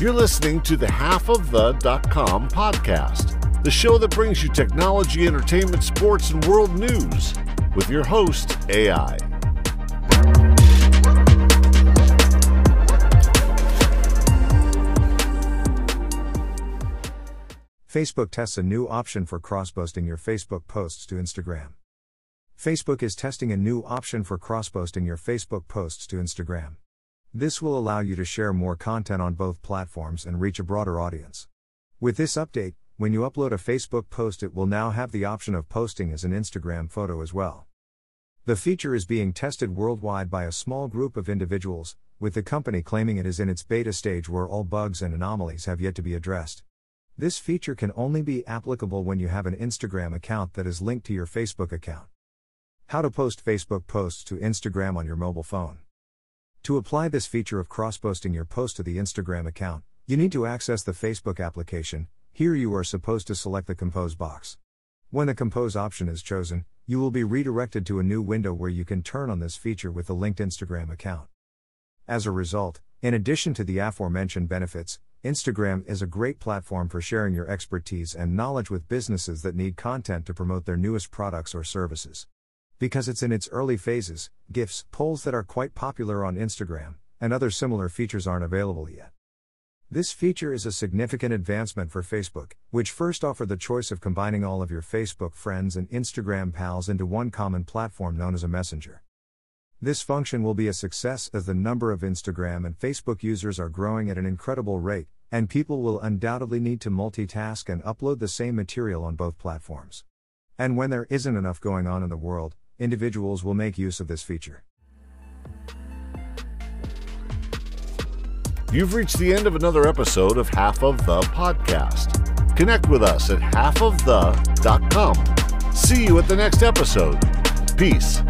You're listening to the Half of the.com podcast, the show that brings you technology, entertainment, sports, and world news with your host, AI. Facebook tests a new option for cross posting your Facebook posts to Instagram. Facebook is testing a new option for cross posting your Facebook posts to Instagram. This will allow you to share more content on both platforms and reach a broader audience. With this update, when you upload a Facebook post, it will now have the option of posting as an Instagram photo as well. The feature is being tested worldwide by a small group of individuals, with the company claiming it is in its beta stage where all bugs and anomalies have yet to be addressed. This feature can only be applicable when you have an Instagram account that is linked to your Facebook account. How to post Facebook posts to Instagram on your mobile phone. To apply this feature of cross posting your post to the Instagram account, you need to access the Facebook application. Here you are supposed to select the Compose box. When the Compose option is chosen, you will be redirected to a new window where you can turn on this feature with the linked Instagram account. As a result, in addition to the aforementioned benefits, Instagram is a great platform for sharing your expertise and knowledge with businesses that need content to promote their newest products or services. Because it's in its early phases, GIFs, polls that are quite popular on Instagram, and other similar features aren't available yet. This feature is a significant advancement for Facebook, which first offered the choice of combining all of your Facebook friends and Instagram pals into one common platform known as a messenger. This function will be a success as the number of Instagram and Facebook users are growing at an incredible rate, and people will undoubtedly need to multitask and upload the same material on both platforms. And when there isn't enough going on in the world, individuals will make use of this feature. You've reached the end of another episode of Half of the Podcast. Connect with us at halfofthe.com. See you at the next episode. Peace.